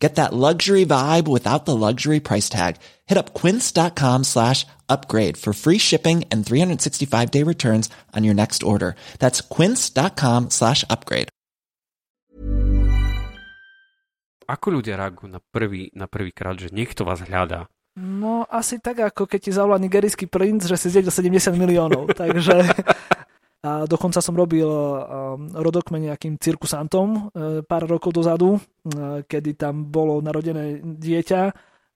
Get that luxury vibe without the luxury price tag. Hit up quince.com slash upgrade for free shipping and 365 day returns on your next order. That's quince.com slash upgrade. Ako ľudia reagujú na prvý, na prvý krát, že niekto vás hľadá? No asi tak, ako keď ti zavolá nigerijský princ, že si zjedil 70 miliónov. Takže a dokonca som robil um, rodokmen nejakým cirkusantom uh, pár rokov dozadu, kedy tam bolo narodené dieťa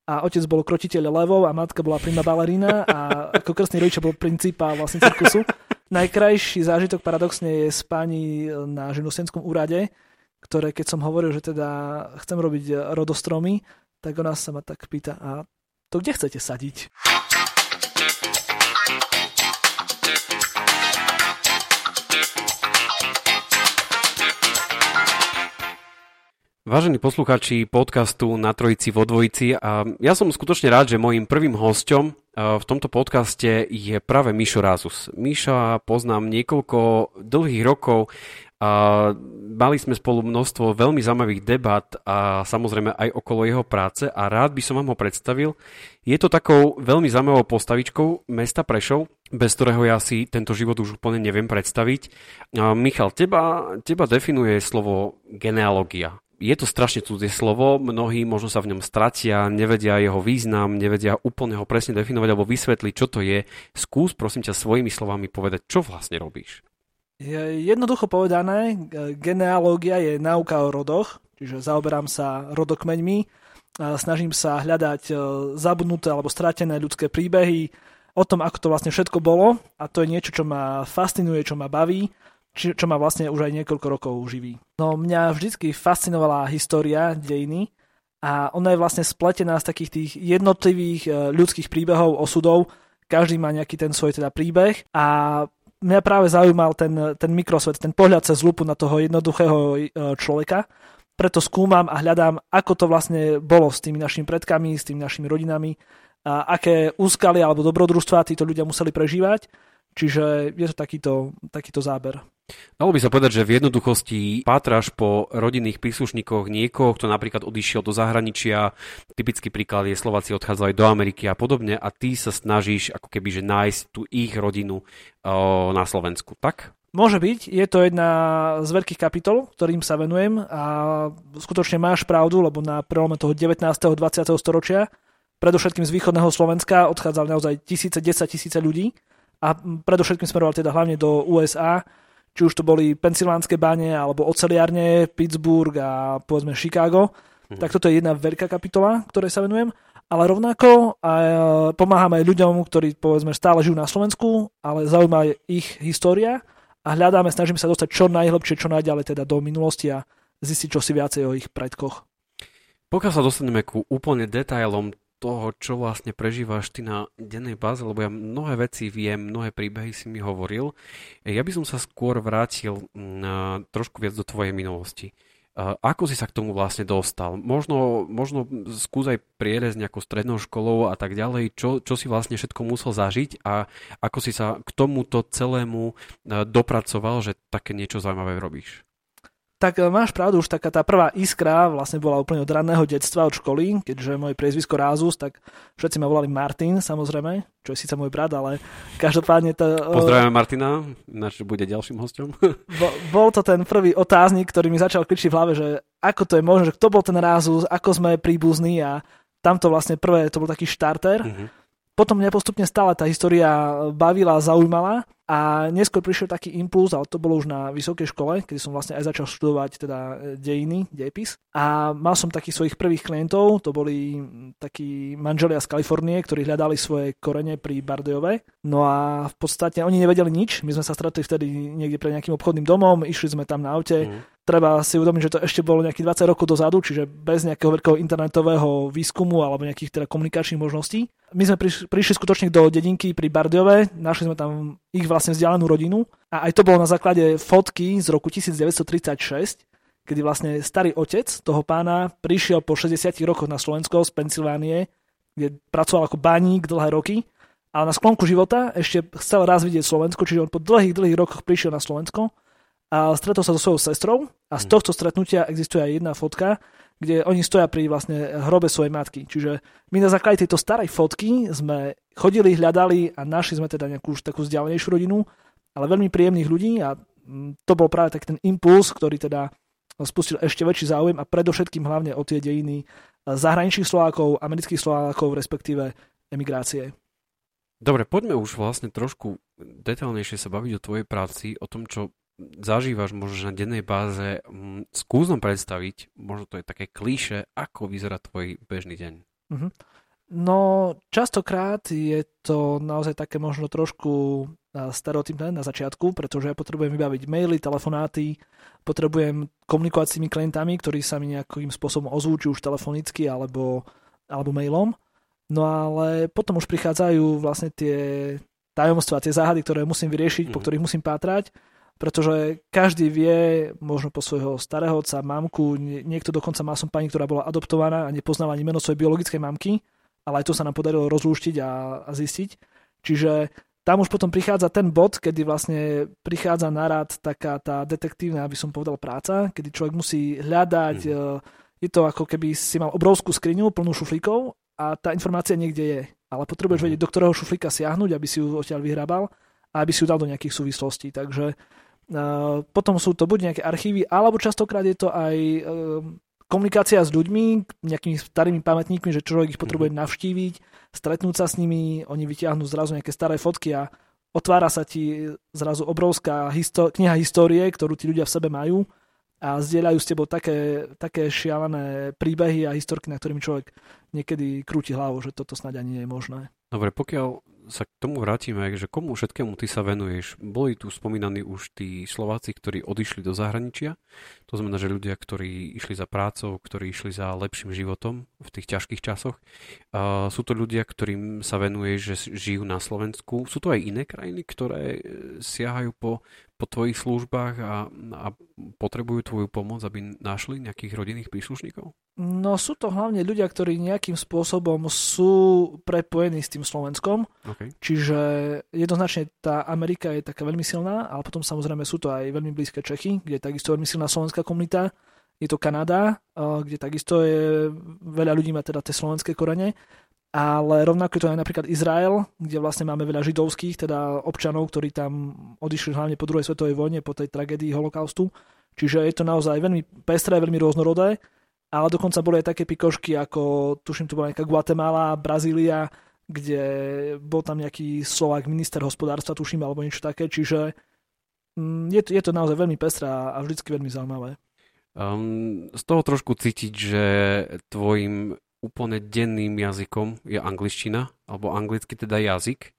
a otec bol krotiteľ levov a matka bola prima balerína a ako krstný rodič bol princípa vlastne cirkusu. Najkrajší zážitok paradoxne je s pani na živnostenskom úrade, ktoré keď som hovoril, že teda chcem robiť rodostromy, tak ona sa ma tak pýta, a to kde chcete sadiť? Vážení poslucháči podcastu Na Trojici vo Dvojici, a ja som skutočne rád, že môjim prvým hosťom v tomto podcaste je práve Mišo Rázus. Miša poznám niekoľko dlhých rokov a mali sme spolu množstvo veľmi zaujímavých debat a samozrejme aj okolo jeho práce a rád by som vám ho predstavil. Je to takou veľmi zaujímavou postavičkou mesta Prešov, bez ktorého ja si tento život už úplne neviem predstaviť. Michal, teba, teba definuje slovo genealógia je to strašne cudzie slovo, mnohí možno sa v ňom stratia, nevedia jeho význam, nevedia úplne ho presne definovať alebo vysvetliť, čo to je. Skús prosím ťa svojimi slovami povedať, čo vlastne robíš. Jednoducho povedané, genealógia je náuka o rodoch, čiže zaoberám sa rodokmeňmi, snažím sa hľadať e, zabudnuté alebo stratené ľudské príbehy o tom, ako to vlastne všetko bolo a to je niečo, čo ma fascinuje, čo ma baví či, čo ma vlastne už aj niekoľko rokov živí. No mňa vždycky fascinovala história, dejiny a ona je vlastne spletená z takých tých jednotlivých e, ľudských príbehov, osudov. Každý má nejaký ten svoj teda príbeh a mňa práve zaujímal ten, ten mikrosvet, ten pohľad cez lupu na toho jednoduchého e, človeka. Preto skúmam a hľadám, ako to vlastne bolo s tými našimi predkami, s tými našimi rodinami, a aké úskaly alebo dobrodružstva títo ľudia museli prežívať. Čiže je to takýto, takýto záber. Dalo by sa povedať, že v jednoduchosti pátraš po rodinných príslušníkoch niekoho, kto napríklad odišiel do zahraničia, typický príklad je Slováci odchádzali do Ameriky a podobne a ty sa snažíš ako keby že nájsť tú ich rodinu o, na Slovensku, tak? Môže byť, je to jedna z veľkých kapitol, ktorým sa venujem a skutočne máš pravdu, lebo na prelome toho 19. a 20. storočia, predovšetkým z východného Slovenska, odchádzali naozaj tisíce, desať tisíce ľudí a predovšetkým smeroval teda hlavne do USA, či už to boli Pensylvánske báne alebo oceliárne, Pittsburgh a povedzme Chicago. Mhm. Tak toto je jedna veľká kapitola, ktorej sa venujem. Ale rovnako aj pomáhame aj ľuďom, ktorí povedzme stále žijú na Slovensku, ale zaujíma ich história a hľadáme, snažíme sa dostať čo najhlbšie, čo najďalej teda do minulosti a zistiť čo si viacej o ich predkoch. Pokiaľ sa dostaneme ku úplne detailom toho, čo vlastne prežívaš ty na dennej báze, lebo ja mnohé veci viem, mnohé príbehy si mi hovoril. Ja by som sa skôr vrátil na trošku viac do tvojej minulosti. Ako si sa k tomu vlastne dostal? Možno, možno skús aj prierez nejakou strednou školou a tak ďalej. Čo, čo si vlastne všetko musel zažiť a ako si sa k tomuto celému dopracoval, že také niečo zaujímavé robíš? Tak e, máš pravdu, už taká tá prvá iskra vlastne bola úplne od ranného detstva, od školy, keďže moje priezvisko Rázus, tak všetci ma volali Martin, samozrejme, čo je síce môj brat, ale každopádne to... E, Pozdravujeme Martina, ináč bude ďalším hostom. Bol to ten prvý otáznik, ktorý mi začal kričiť v hlave, že ako to je možné, že kto bol ten Rázus, ako sme príbuzní a tamto vlastne prvé, to bol taký štarter. Uh-huh. Potom mňa postupne stále tá história bavila, zaujímala a neskôr prišiel taký impuls, ale to bolo už na vysokej škole, kedy som vlastne aj začal študovať teda e, dejiny, dejepis. A mal som takých svojich prvých klientov, to boli takí manželia z Kalifornie, ktorí hľadali svoje korene pri Bardejove. No a v podstate oni nevedeli nič, my sme sa stretli vtedy niekde pred nejakým obchodným domom, išli sme tam na aute, mm treba si uvedomiť, že to ešte bolo nejakých 20 rokov dozadu, čiže bez nejakého veľkého internetového výskumu alebo nejakých teda komunikačných možností. My sme prišli, prišli skutočne do dedinky pri Bardiove, našli sme tam ich vlastne vzdialenú rodinu. A aj to bolo na základe fotky z roku 1936, kedy vlastne starý otec toho pána prišiel po 60 rokoch na Slovensko z Pensylvánie, kde pracoval ako baník dlhé roky, ale na sklonku života ešte chcel raz vidieť Slovensko, čiže on po dlhých, dlhých rokoch prišiel na Slovensko a stretol sa so svojou sestrou a z mhm. tohto stretnutia existuje aj jedna fotka, kde oni stoja pri vlastne hrobe svojej matky. Čiže my na základe tejto starej fotky sme chodili, hľadali a našli sme teda nejakú už takú vzdialenejšiu rodinu, ale veľmi príjemných ľudí a mm, to bol práve tak ten impuls, ktorý teda spustil ešte väčší záujem a predovšetkým hlavne o tie dejiny eh, zahraničných Slovákov, amerických Slovákov, respektíve emigrácie. Dobre, poďme už vlastne trošku detailnejšie sa baviť o tvojej práci, o tom, čo zažívaš možno na dennej báze. Mm, skús nám predstaviť, možno to je také klíše, ako vyzerá tvoj bežný deň. Mm-hmm. No, častokrát je to naozaj také možno trošku stereotypné na začiatku, pretože ja potrebujem vybaviť maily, telefonáty, potrebujem komunikovať s tými klientami, ktorí sa mi nejakým spôsobom ozvú, už telefonicky alebo, alebo mailom. No ale potom už prichádzajú vlastne tie tajomstvá, tie záhady, ktoré musím vyriešiť, mm. po mhm. ktorých musím pátrať, pretože každý vie, možno po svojho starého otca, mamku, niekto dokonca má som pani, ktorá bola adoptovaná a nepoznala ani meno svojej biologickej mamky, ale aj to sa nám podarilo rozlúštiť a, a zistiť. Čiže tam už potom prichádza ten bod, kedy vlastne prichádza na rad taká tá detektívna, aby som povedal, práca, kedy človek musí hľadať, mm. je to ako keby si mal obrovskú skriňu plnú šuflíkov a tá informácia niekde je. Ale potrebuješ mm. vedieť, do ktorého šuflíka siahnuť, aby si ju odtiaľ vyhrabal a aby si ju dal do nejakých súvislostí. Takže potom sú to buď nejaké archívy, alebo častokrát je to aj uh, komunikácia s ľuďmi, nejakými starými pamätníkmi, že človek ich potrebuje mm. navštíviť, stretnúť sa s nimi, oni vyťahnú zrazu nejaké staré fotky a otvára sa ti zrazu obrovská histo- kniha histórie, ktorú tí ľudia v sebe majú a zdieľajú s tebou také, také šialené príbehy a historky, na ktorými človek niekedy krúti hlavu, že toto snáď ani nie je možné. Dobre, pokiaľ sa k tomu vrátime, že komu všetkému ty sa venuješ. Boli tu spomínaní už tí Slováci, ktorí odišli do zahraničia. To znamená, že ľudia, ktorí išli za prácou, ktorí išli za lepším životom v tých ťažkých časoch. Sú to ľudia, ktorým sa venuje, že žijú na Slovensku. Sú to aj iné krajiny, ktoré siahajú po po tvojich službách a, a potrebujú tvoju pomoc, aby našli nejakých rodinných príslušníkov? No sú to hlavne ľudia, ktorí nejakým spôsobom sú prepojení s tým Slovenskom. Okay. Čiže jednoznačne tá Amerika je taká veľmi silná, ale potom samozrejme sú to aj veľmi blízke Čechy, kde je takisto veľmi silná slovenská komunita. Je to Kanada, kde takisto je veľa ľudí má teda tie slovenské korene ale rovnako je to aj napríklad Izrael, kde vlastne máme veľa židovských, teda občanov, ktorí tam odišli hlavne po druhej svetovej vojne, po tej tragédii holokaustu. Čiže je to naozaj veľmi pestré, veľmi rôznorodé, ale dokonca boli aj také pikošky, ako tuším, to bola nejaká Guatemala, Brazília, kde bol tam nejaký Slovák, minister hospodárstva, tuším, alebo niečo také, čiže mm, je to, je to naozaj veľmi pestré a vždycky veľmi zaujímavé. Um, z toho trošku cítiť, že tvojim úplne denným jazykom je angličtina, alebo anglicky teda jazyk.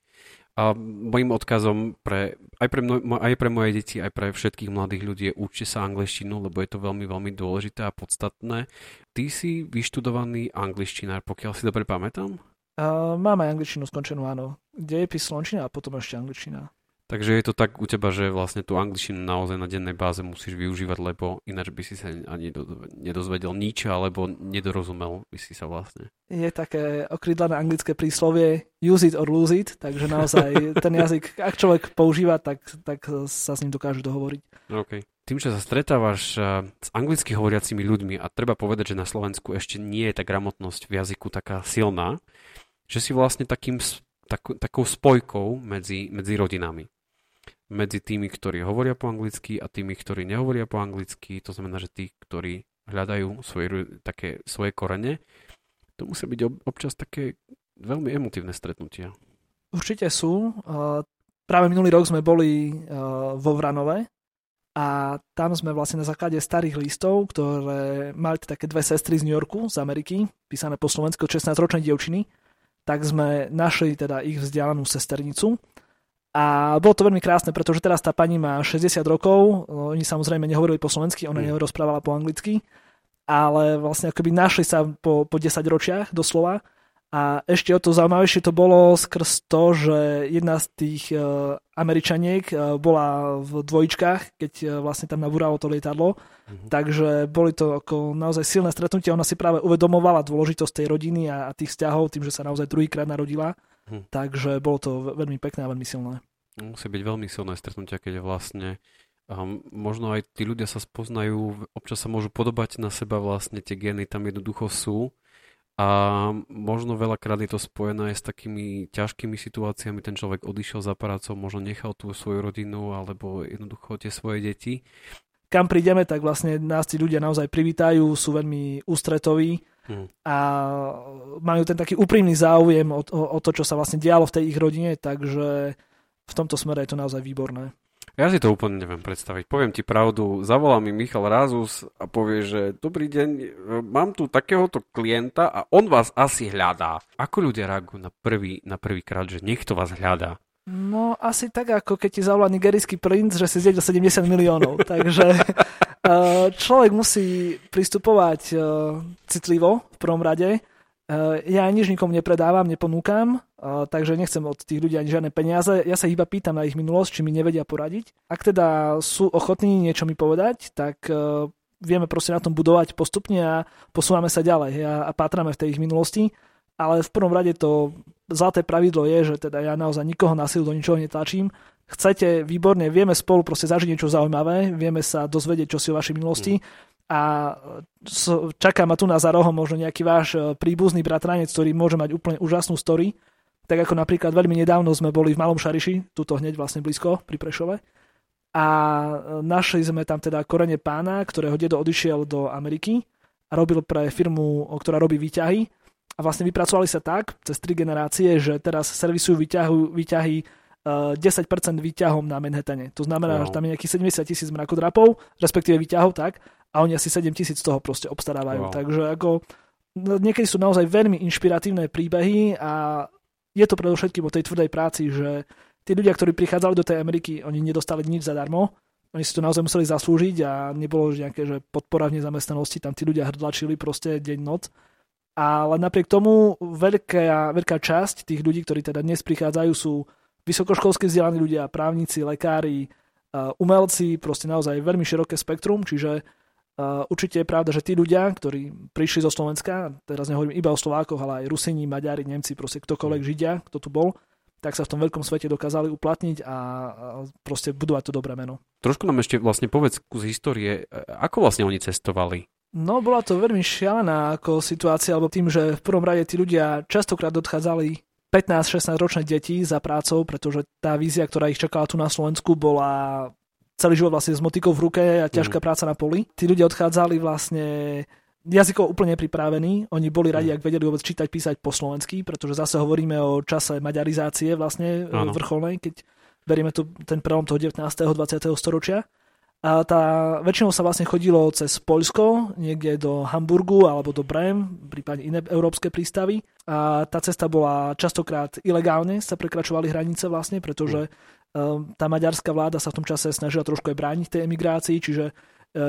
A mojim odkazom pre, aj, pre mno, aj pre moje deti, aj pre všetkých mladých ľudí je učte sa angličtinu, lebo je to veľmi, veľmi dôležité a podstatné. Ty si vyštudovaný angličtinár, pokiaľ si dobre pamätám? Uh, mám aj angličtinu skončenú, áno. Dejepis, slončina a potom ešte angličtina. Takže je to tak u teba, že vlastne tú angličtinu naozaj na dennej báze musíš využívať, lebo ináč by si sa ani nedozvedel nič, alebo nedorozumel by si sa vlastne. Je také okrydlené anglické príslovie use it or lose it, takže naozaj ten jazyk, ak človek používa, tak, tak sa s ním dokáže dohovoriť. Okay. Tým, že sa stretávaš eh, s anglicky hovoriacimi ľuďmi a treba povedať, že na Slovensku ešte nie je tá gramotnosť v jazyku taká silná, že si vlastne takým, tak, takou spojkou medzi, medzi rodinami medzi tými, ktorí hovoria po anglicky a tými, ktorí nehovoria po anglicky. To znamená, že tí, ktorí hľadajú svoje, také svoje korene, to musí byť občas také veľmi emotívne stretnutia. Určite sú. Práve minulý rok sme boli vo Vranove a tam sme vlastne na základe starých listov, ktoré mali také dve sestry z New Yorku, z Ameriky, písané po slovensku 16-ročnej dievčiny, tak sme našli teda ich vzdialenú sesternicu a bolo to veľmi krásne, pretože teraz tá pani má 60 rokov, oni samozrejme nehovorili po slovensky, ona mm. nerozprávala po anglicky, ale vlastne akoby našli sa po, po 10 ročiach doslova A ešte o to zaujímavejšie to bolo skrz to, že jedna z tých uh, Američaniek uh, bola v dvojičkách, keď uh, vlastne tam nabúralo to lietadlo. Mm-hmm. Takže boli to ako naozaj silné stretnutie. Ona si práve uvedomovala dôležitosť tej rodiny a, a tých vzťahov tým, že sa naozaj druhýkrát narodila. Mm. Takže bolo to veľmi pekné a veľmi silné. Musí byť veľmi silné stretnutia, keď je vlastne um, možno aj tí ľudia sa spoznajú, občas sa môžu podobať na seba vlastne, tie gény tam jednoducho sú a možno veľakrát je to spojené aj s takými ťažkými situáciami. Ten človek odišiel za prácou, možno nechal tú svoju rodinu alebo jednoducho tie svoje deti. Kam prídeme, tak vlastne nás tí ľudia naozaj privítajú, sú veľmi ústretoví a majú ten taký úprimný záujem o, o, o to, čo sa vlastne dialo v tej ich rodine, takže v tomto smere je to naozaj výborné. Ja si to úplne neviem predstaviť. Poviem ti pravdu, zavolá mi Michal Rázus a povie, že dobrý deň, mám tu takéhoto klienta a on vás asi hľadá. Ako ľudia reagujú na prvý, na prvý krát, že niekto vás hľadá? No asi tak, ako keď ti zavolá nigerijský princ, že si zjedol 70 miliónov. Takže človek musí pristupovať eh, citlivo v prvom rade Eh, ja nič nikomu nepredávam, neponúkam, takže nechcem od tých ľudí ani žiadne peniaze. Ja sa iba pýtam na ich minulosť, či mi nevedia poradiť. Ak teda sú ochotní niečo mi povedať, tak vieme proste na tom budovať postupne a posúvame sa ďalej a pátrame v tej ich minulosti. Ale v prvom rade to zlaté pravidlo je, že teda ja naozaj nikoho na silu do ničoho netlačím. Chcete, výborne, vieme spolu proste zažiť niečo zaujímavé, vieme sa dozvedieť čo si o vašej minulosti. Mm a čaká ma tu na za rohom možno nejaký váš e, príbuzný bratranec, ktorý môže mať úplne úžasnú story. Tak ako napríklad veľmi nedávno sme boli v Malom Šariši, tuto hneď vlastne blízko pri Prešove. A e, našli sme tam teda korene pána, ktorého dedo odišiel do Ameriky a robil pre firmu, ktorá robí výťahy. A vlastne vypracovali sa tak, cez tri generácie, že teraz servisujú výťahu, výťahy 10% e, výťahom na Manhattane. To znamená, wow. že tam je nejakých 70 tisíc mrakodrapov, respektíve výťahov, tak a oni asi 7 tisíc toho proste obstarávajú. Wow. Takže ako no, niekedy sú naozaj veľmi inšpiratívne príbehy a je to predovšetkým o tej tvrdej práci, že tí ľudia, ktorí prichádzali do tej Ameriky, oni nedostali nič zadarmo, oni si to naozaj museli zaslúžiť a nebolo že nejaké že podpora v nezamestnanosti, tam tí ľudia hrdlačili proste deň, noc. Ale napriek tomu veľká, veľká časť tých ľudí, ktorí teda dnes prichádzajú, sú vysokoškolsky vzdelaní ľudia, právnici, lekári, umelci, proste naozaj veľmi široké spektrum, čiže Uh, určite je pravda, že tí ľudia, ktorí prišli zo Slovenska, teraz nehovorím iba o Slovákoch, ale aj Rusini, Maďari, Nemci, proste ktokoľvek mm. Židia, kto tu bol, tak sa v tom veľkom svete dokázali uplatniť a, proste budovať to dobré meno. Trošku nám ešte vlastne povedz kus histórie, ako vlastne oni cestovali? No, bola to veľmi šialená ako situácia, alebo tým, že v prvom rade tí ľudia častokrát odchádzali 15-16 ročné deti za prácou, pretože tá vízia, ktorá ich čakala tu na Slovensku, bola celý život vlastne s motikou v ruke a ťažká mm. práca na poli. Tí ľudia odchádzali vlastne jazykovo úplne pripravení. Oni boli radi, mm. ak vedeli vôbec čítať, písať po slovensky, pretože zase hovoríme o čase maďarizácie vlastne ano. vrcholnej, keď berieme tu ten prelom toho 19. 20. storočia. A tá, väčšinou sa vlastne chodilo cez Poľsko, niekde do Hamburgu alebo do Brem, prípadne iné európske prístavy. A tá cesta bola častokrát ilegálne, sa prekračovali hranice vlastne, pretože mm Ehm, tá maďarská vláda sa v tom čase snažila trošku aj brániť tej emigrácii, čiže e,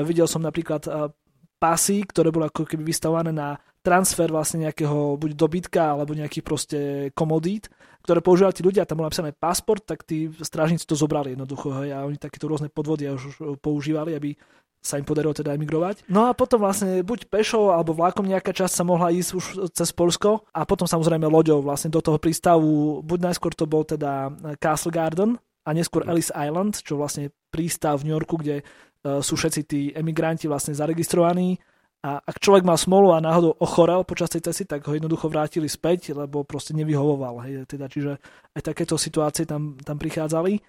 videl som napríklad e, pasy, ktoré boli ako keby vystavované na transfer vlastne nejakého buď dobytka alebo nejakých proste komodít, ktoré používali tí ľudia, tam bol napísané pasport, tak tí strážnici to zobrali jednoducho hej, a oni takéto rôzne podvody už používali, aby sa im podarilo teda emigrovať. No a potom vlastne buď pešou alebo vlákom nejaká časť sa mohla ísť už cez Polsko a potom samozrejme loďou vlastne do toho prístavu, buď najskôr to bol teda Castle Garden, a neskôr Ellis Island, čo vlastne prístav v New Yorku, kde uh, sú všetci tí emigranti vlastne zaregistrovaní a ak človek mal smolu a náhodou ochorel počas tej cesty, tak ho jednoducho vrátili späť, lebo proste nevyhovoval. Hej, teda, čiže aj takéto situácie tam, tam prichádzali.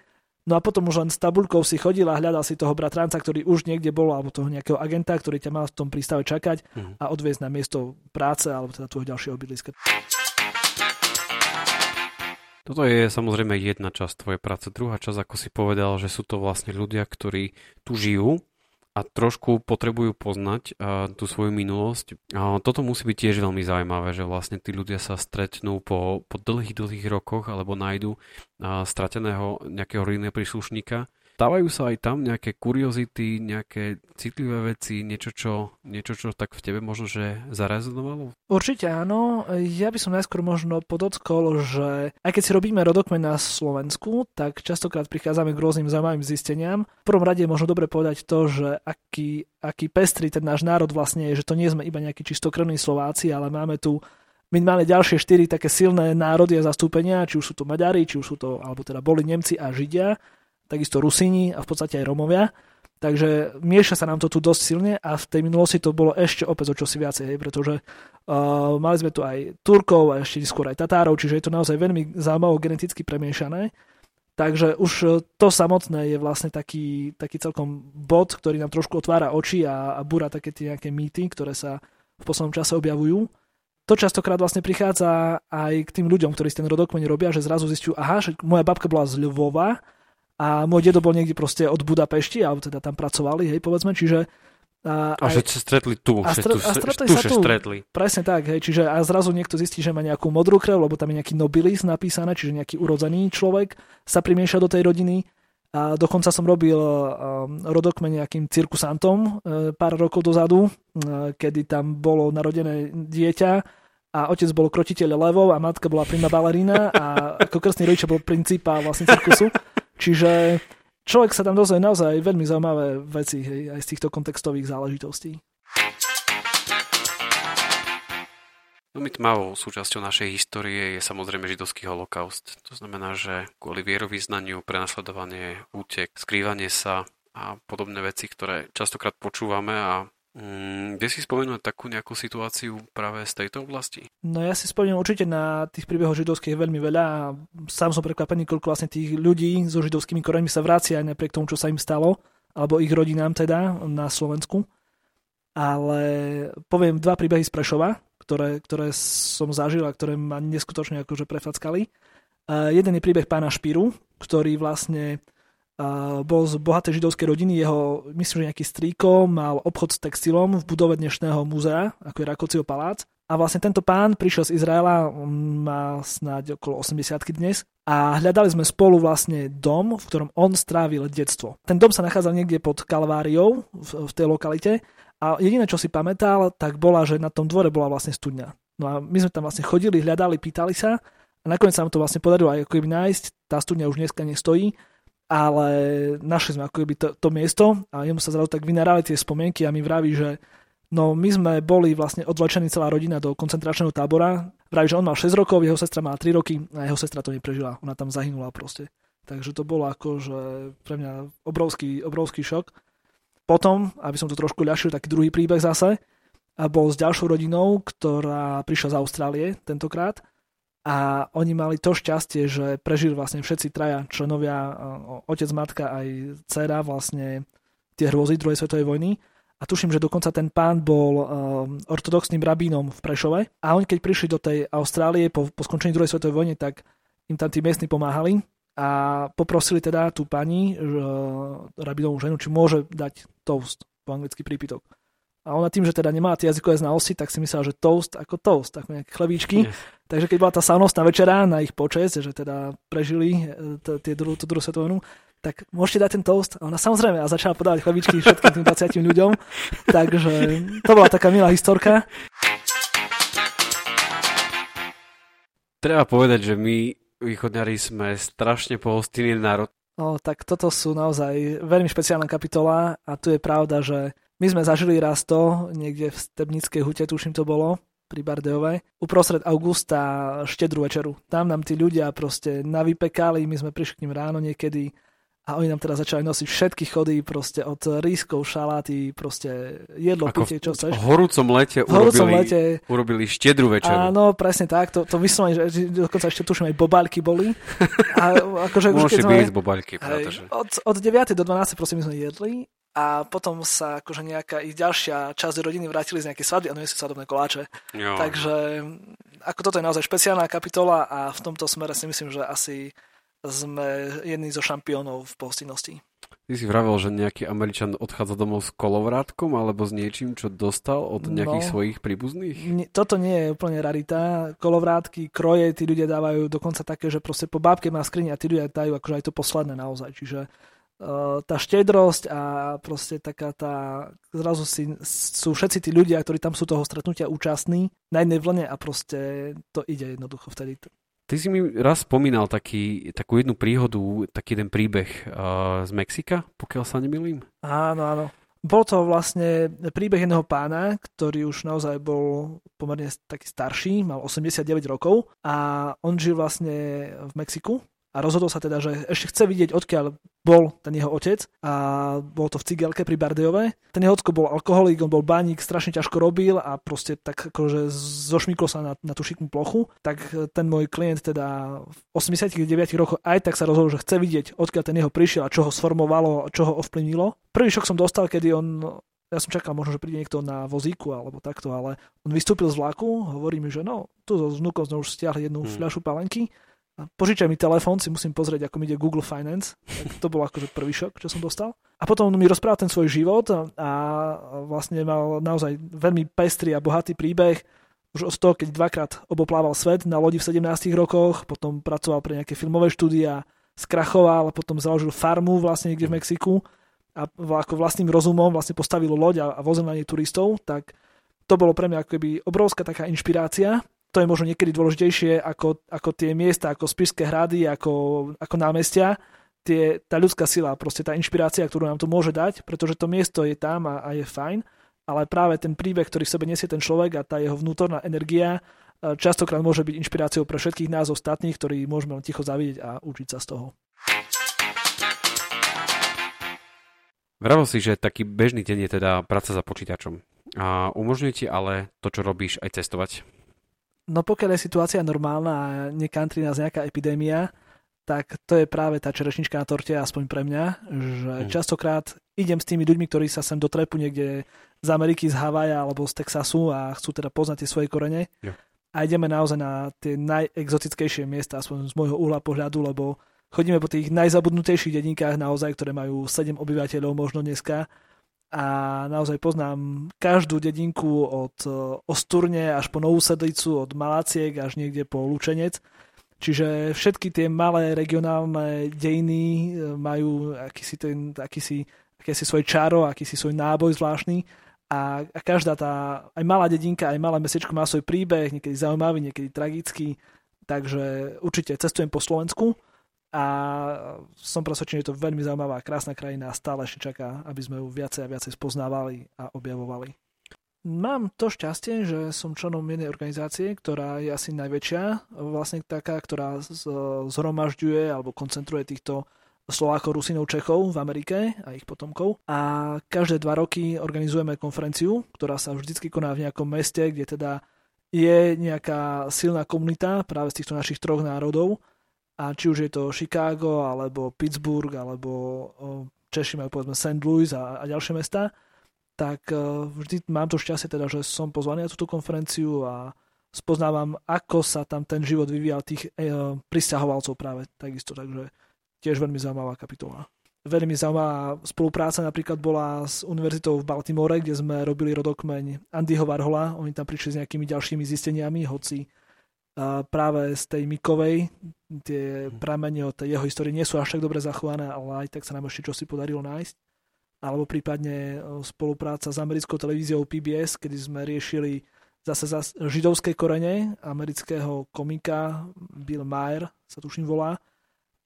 No a potom už len s tabulkou si chodil a hľadal si toho bratranca, ktorý už niekde bol, alebo toho nejakého agenta, ktorý ťa mal v tom prístave čakať uh-huh. a odviezť na miesto práce, alebo teda tvojho ďalšieho bydliska. Toto je samozrejme jedna časť tvojej práce. Druhá časť, ako si povedal, že sú to vlastne ľudia, ktorí tu žijú a trošku potrebujú poznať uh, tú svoju minulosť. Uh, toto musí byť tiež veľmi zaujímavé, že vlastne tí ľudia sa stretnú po, po dlhých, dlhých rokoch alebo nájdu uh, strateného nejakého rodinného príslušníka. Stávajú sa aj tam nejaké kuriozity, nejaké citlivé veci, niečo čo, niečo, čo tak v tebe možno, že zarezonovalo? Určite áno. Ja by som najskôr možno podotkol, že aj keď si robíme rodokmen na Slovensku, tak častokrát prichádzame k rôznym zaujímavým zisteniam. V prvom rade je možno dobre povedať to, že aký, aký pestrý ten náš národ vlastne je, že to nie sme iba nejakí čistokrvní Slováci, ale máme tu minimálne ďalšie štyri také silné národy a zastúpenia, či už sú to Maďari, či už sú to, alebo teda boli Nemci a Židia, takisto Rusini a v podstate aj Romovia. Takže mieša sa nám to tu dosť silne a v tej minulosti to bolo ešte opäť o čosi viacej, hej, pretože uh, mali sme tu aj Turkov a ešte skôr aj Tatárov, čiže je to naozaj veľmi zaujímavo geneticky premiešané. Takže už to samotné je vlastne taký, taký celkom bod, ktorý nám trošku otvára oči a, a búra také tie nejaké mýty, ktoré sa v poslednom čase objavujú to častokrát vlastne prichádza aj k tým ľuďom, ktorí si ten rodokmeň robia, že zrazu zistujú, aha, že moja babka bola z Ľvova a môj dedo bol niekde proste od Budapešti, alebo teda tam pracovali, hej, povedzme, čiže a, a že sa stretli tu, a, stre, tu, a stretli tu, sa tu. stretli. Presne tak, hej, čiže a zrazu niekto zistí, že má nejakú modrú krev, lebo tam je nejaký nobilis napísané, čiže nejaký urodzený človek sa primieša do tej rodiny. A dokonca som robil um, rodokmen nejakým cirkusantom uh, pár rokov dozadu, uh, kedy tam bolo narodené dieťa a otec bol krotiteľ levov a matka bola prima balerína a ako krstný rodič bol princípa vlastne cirkusu. Čiže človek sa tam dozve naozaj veľmi zaujímavé veci hej, aj z týchto kontextových záležitostí. Veľmi no tmavou súčasťou našej histórie je samozrejme židovský holokaust. To znamená, že kvôli vierovýznaniu, prenasledovanie, útek, skrývanie sa a podobné veci, ktoré častokrát počúvame a Mm, kde si spomenúť takú nejakú situáciu práve z tejto oblasti? No ja si spomínam určite na tých príbehov židovských veľmi veľa a sám som prekvapený, koľko vlastne tých ľudí so židovskými koreňmi sa vracia aj napriek tomu, čo sa im stalo, alebo ich rodinám teda na Slovensku. Ale poviem dva príbehy z Prešova, ktoré, ktoré som zažil a ktoré ma neskutočne akože prefackali. Uh, jeden je príbeh pána Špíru, ktorý vlastne bol z bohatej židovskej rodiny, jeho, myslím, že nejaký strýko mal obchod s textilom v budove dnešného múzea, ako je Rakocio palác. A vlastne tento pán prišiel z Izraela, má snáď okolo 80 dnes, a hľadali sme spolu vlastne dom, v ktorom on strávil detstvo. Ten dom sa nachádzal niekde pod Kalváriou v, v tej lokalite a jediné, čo si pamätal, tak bola, že na tom dvore bola vlastne studňa. No a my sme tam vlastne chodili, hľadali, pýtali sa a nakoniec sa nám to vlastne podarilo aj ako nájsť. Tá studňa už dneska nestojí ale našli sme ako keby to, to miesto a jemu sa zrazu tak vynárali tie spomienky a mi vraví, že no my sme boli vlastne odvlečení celá rodina do koncentračného tábora. Vraví, že on mal 6 rokov, jeho sestra má 3 roky a jeho sestra to neprežila. Ona tam zahynula proste. Takže to bolo ako, že pre mňa obrovský, obrovský šok. Potom, aby som to trošku ľahšil, taký druhý príbeh zase, a bol s ďalšou rodinou, ktorá prišla z Austrálie tentokrát a oni mali to šťastie, že prežili vlastne všetci traja členovia, otec, matka aj dcera vlastne tie hrôzy druhej svetovej vojny. A tuším, že dokonca ten pán bol um, ortodoxným rabínom v Prešove. A oni keď prišli do tej Austrálie po, po skončení druhej svetovej vojny, tak im tam tí miestni pomáhali a poprosili teda tú pani, uh, rabínovú ženu, či môže dať toast po anglicky prípitok. A ona tým, že teda nemá tie jazykové znalosti, tak si myslela, že toast ako toast, ako nejaké chlebíčky. Yes. Takže keď bola tá slavnostná večera na ich počest, že teda prežili e, tie druhú, tú druhú svetovú tak môžete dať ten toast. A ona samozrejme a začala podávať chlebíčky všetkým tým 20 ľuďom. Takže to bola taká milá historka. Treba povedať, že my východňari sme strašne pohostinný národ. No, tak toto sú naozaj veľmi špeciálna kapitola a tu je pravda, že my sme zažili raz to, niekde v Stebnickej hute, tuším to bolo, pri Bardeovej, uprostred augusta štedru večeru. Tam nám tí ľudia proste navypekali, my sme prišli k ním ráno niekedy a oni nám teraz začali nosiť všetky chody proste od rískov, šaláty, proste jedlo, Ako pitie, čo chceš. V horúcom lete, v horúcom urobili, lete urobili štedru večeru. Áno, presne tak, to, to myslím, že, dokonca ešte tuším aj bobalky boli. A akože, Môže byť bobalky, pretože... Od, od 9. do 12. prosím, my sme jedli a potom sa akože nejaká ich ďalšia časť rodiny vrátili z nejakej svadby a no sú svadobné koláče. Jo. Takže ako toto je naozaj špeciálna kapitola a v tomto smere si myslím, že asi sme jedni zo šampiónov v pohostinnosti. Ty si vravel, že nejaký Američan odchádza domov s kolovrátkom alebo s niečím, čo dostal od nejakých no, svojich príbuzných? Nie, toto nie je úplne rarita. Kolovrátky, kroje, tí ľudia dávajú dokonca také, že proste po bábke má skrini a tí ľudia dajú akože aj to posledné naozaj. Čiže tá štedrosť a proste taká tá, zrazu si, sú všetci tí ľudia, ktorí tam sú toho stretnutia účastní na jednej vlne a proste to ide jednoducho vtedy. Ty si mi raz spomínal taký, takú jednu príhodu, taký jeden príbeh uh, z Mexika, pokiaľ sa nemýlim. Áno, áno. Bol to vlastne príbeh jedného pána, ktorý už naozaj bol pomerne taký starší, mal 89 rokov a on žil vlastne v Mexiku a rozhodol sa teda, že ešte chce vidieť, odkiaľ bol ten jeho otec a bol to v Cigelke pri Bardejove. Ten jeho ocko bol alkoholik, on bol baník, strašne ťažko robil a proste tak akože zošmykol sa na, na tú šiknú plochu. Tak ten môj klient teda v 89 rokoch aj tak sa rozhodol, že chce vidieť, odkiaľ ten jeho prišiel a čo ho sformovalo, čo ho ovplyvnilo. Prvý šok som dostal, kedy on ja som čakal možno, že príde niekto na vozíku alebo takto, ale on vystúpil z vlaku, hovorí mi, že no, tu so vnúkom sme už stiahli jednu hmm. fľašu palenky požičaj mi telefón, si musím pozrieť, ako mi ide Google Finance. Tak to bol akože prvý šok, čo som dostal. A potom mi rozprával ten svoj život a vlastne mal naozaj veľmi pestrý a bohatý príbeh. Už od toho, keď dvakrát oboplával svet na lodi v 17 rokoch, potom pracoval pre nejaké filmové štúdia, skrachoval, potom založil farmu vlastne niekde v Mexiku a ako vlastným rozumom vlastne postavil loď a, a vozil na nej turistov, tak to bolo pre mňa ako keby obrovská taká inšpirácia to je možno niekedy dôležitejšie ako, ako tie miesta, ako Spišské hrady, ako, ako námestia, tie, tá ľudská sila, proste tá inšpirácia, ktorú nám to môže dať, pretože to miesto je tam a, a je fajn, ale práve ten príbeh, ktorý v sebe nesie ten človek a tá jeho vnútorná energia, e, častokrát môže byť inšpiráciou pre všetkých nás ostatných, ktorí môžeme len ticho zavidieť a učiť sa z toho. Vravel si, že taký bežný deň je teda práca za počítačom. A umožňuje ti ale to, čo robíš, aj cestovať? No pokiaľ je situácia normálna a nekantri nás nejaká epidémia, tak to je práve tá čerešnička na torte, aspoň pre mňa, že mm. častokrát idem s tými ľuďmi, ktorí sa sem dotrepu niekde z Ameriky, z Havaja alebo z Texasu a chcú teda poznať tie svoje korene. Yeah. A ideme naozaj na tie najexotickejšie miesta, aspoň z môjho uhla pohľadu, lebo chodíme po tých najzabudnutejších dedinkách naozaj, ktoré majú 7 obyvateľov možno dneska a naozaj poznám každú dedinku od e, Osturne až po Novú Sedlicu, od Maláciek až niekde po Lučenec. Čiže všetky tie malé regionálne dejiny e, majú akýsi, ten, akýsi, akýsi svoj čaro, akýsi svoj náboj zvláštny. A, a každá tá, aj malá dedinka, aj malé mestečko má svoj príbeh, niekedy zaujímavý, niekedy tragický, takže určite cestujem po Slovensku a som presvedčený, že je to veľmi zaujímavá krásna krajina a stále ešte čaká, aby sme ju viacej a viacej spoznávali a objavovali. Mám to šťastie, že som členom jednej organizácie, ktorá je asi najväčšia, vlastne taká, ktorá zhromažďuje alebo koncentruje týchto Slovákov, Rusinov, Čechov v Amerike a ich potomkov. A každé dva roky organizujeme konferenciu, ktorá sa vždycky koná v nejakom meste, kde teda je nejaká silná komunita práve z týchto našich troch národov a či už je to Chicago, alebo Pittsburgh, alebo Češi majú povedzme St. Louis a, a ďalšie mesta, tak e, vždy mám to šťastie teda, že som pozvaný na túto konferenciu a spoznávam, ako sa tam ten život vyvíjal tých e, pristahovalcov práve takisto, takže tiež veľmi zaujímavá kapitola. Veľmi zaujímavá spolupráca napríklad bola s univerzitou v Baltimore, kde sme robili rodokmeň Andyho Varhola. Oni tam prišli s nejakými ďalšími zisteniami, hoci práve z tej Mikovej tie pramene od tej jeho histórie nie sú až tak dobre zachované, ale aj tak sa nám ešte čosi podarilo nájsť. Alebo prípadne spolupráca s americkou televíziou PBS, kedy sme riešili zase za židovské korene amerického komika Bill Maher, sa tuším volá.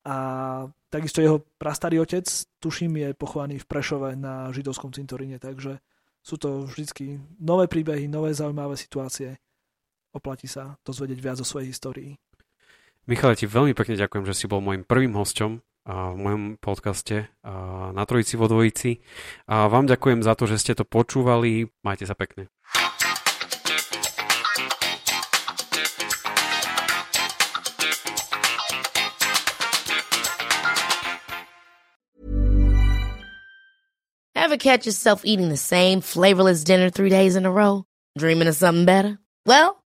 A takisto jeho prastarý otec, tuším, je pochovaný v Prešove na židovskom cintoríne, takže sú to vždycky nové príbehy, nové zaujímavé situácie oplatí sa dozvedieť viac o svojej histórii. Michal, ti veľmi pekne ďakujem, že si bol môjim prvým hosťom v mojom podcaste na Trojici vo Dvojici. A vám ďakujem za to, že ste to počúvali. Majte sa pekne. Ever catch yourself eating the same flavorless dinner three days in a row? Dreaming of something better? Well,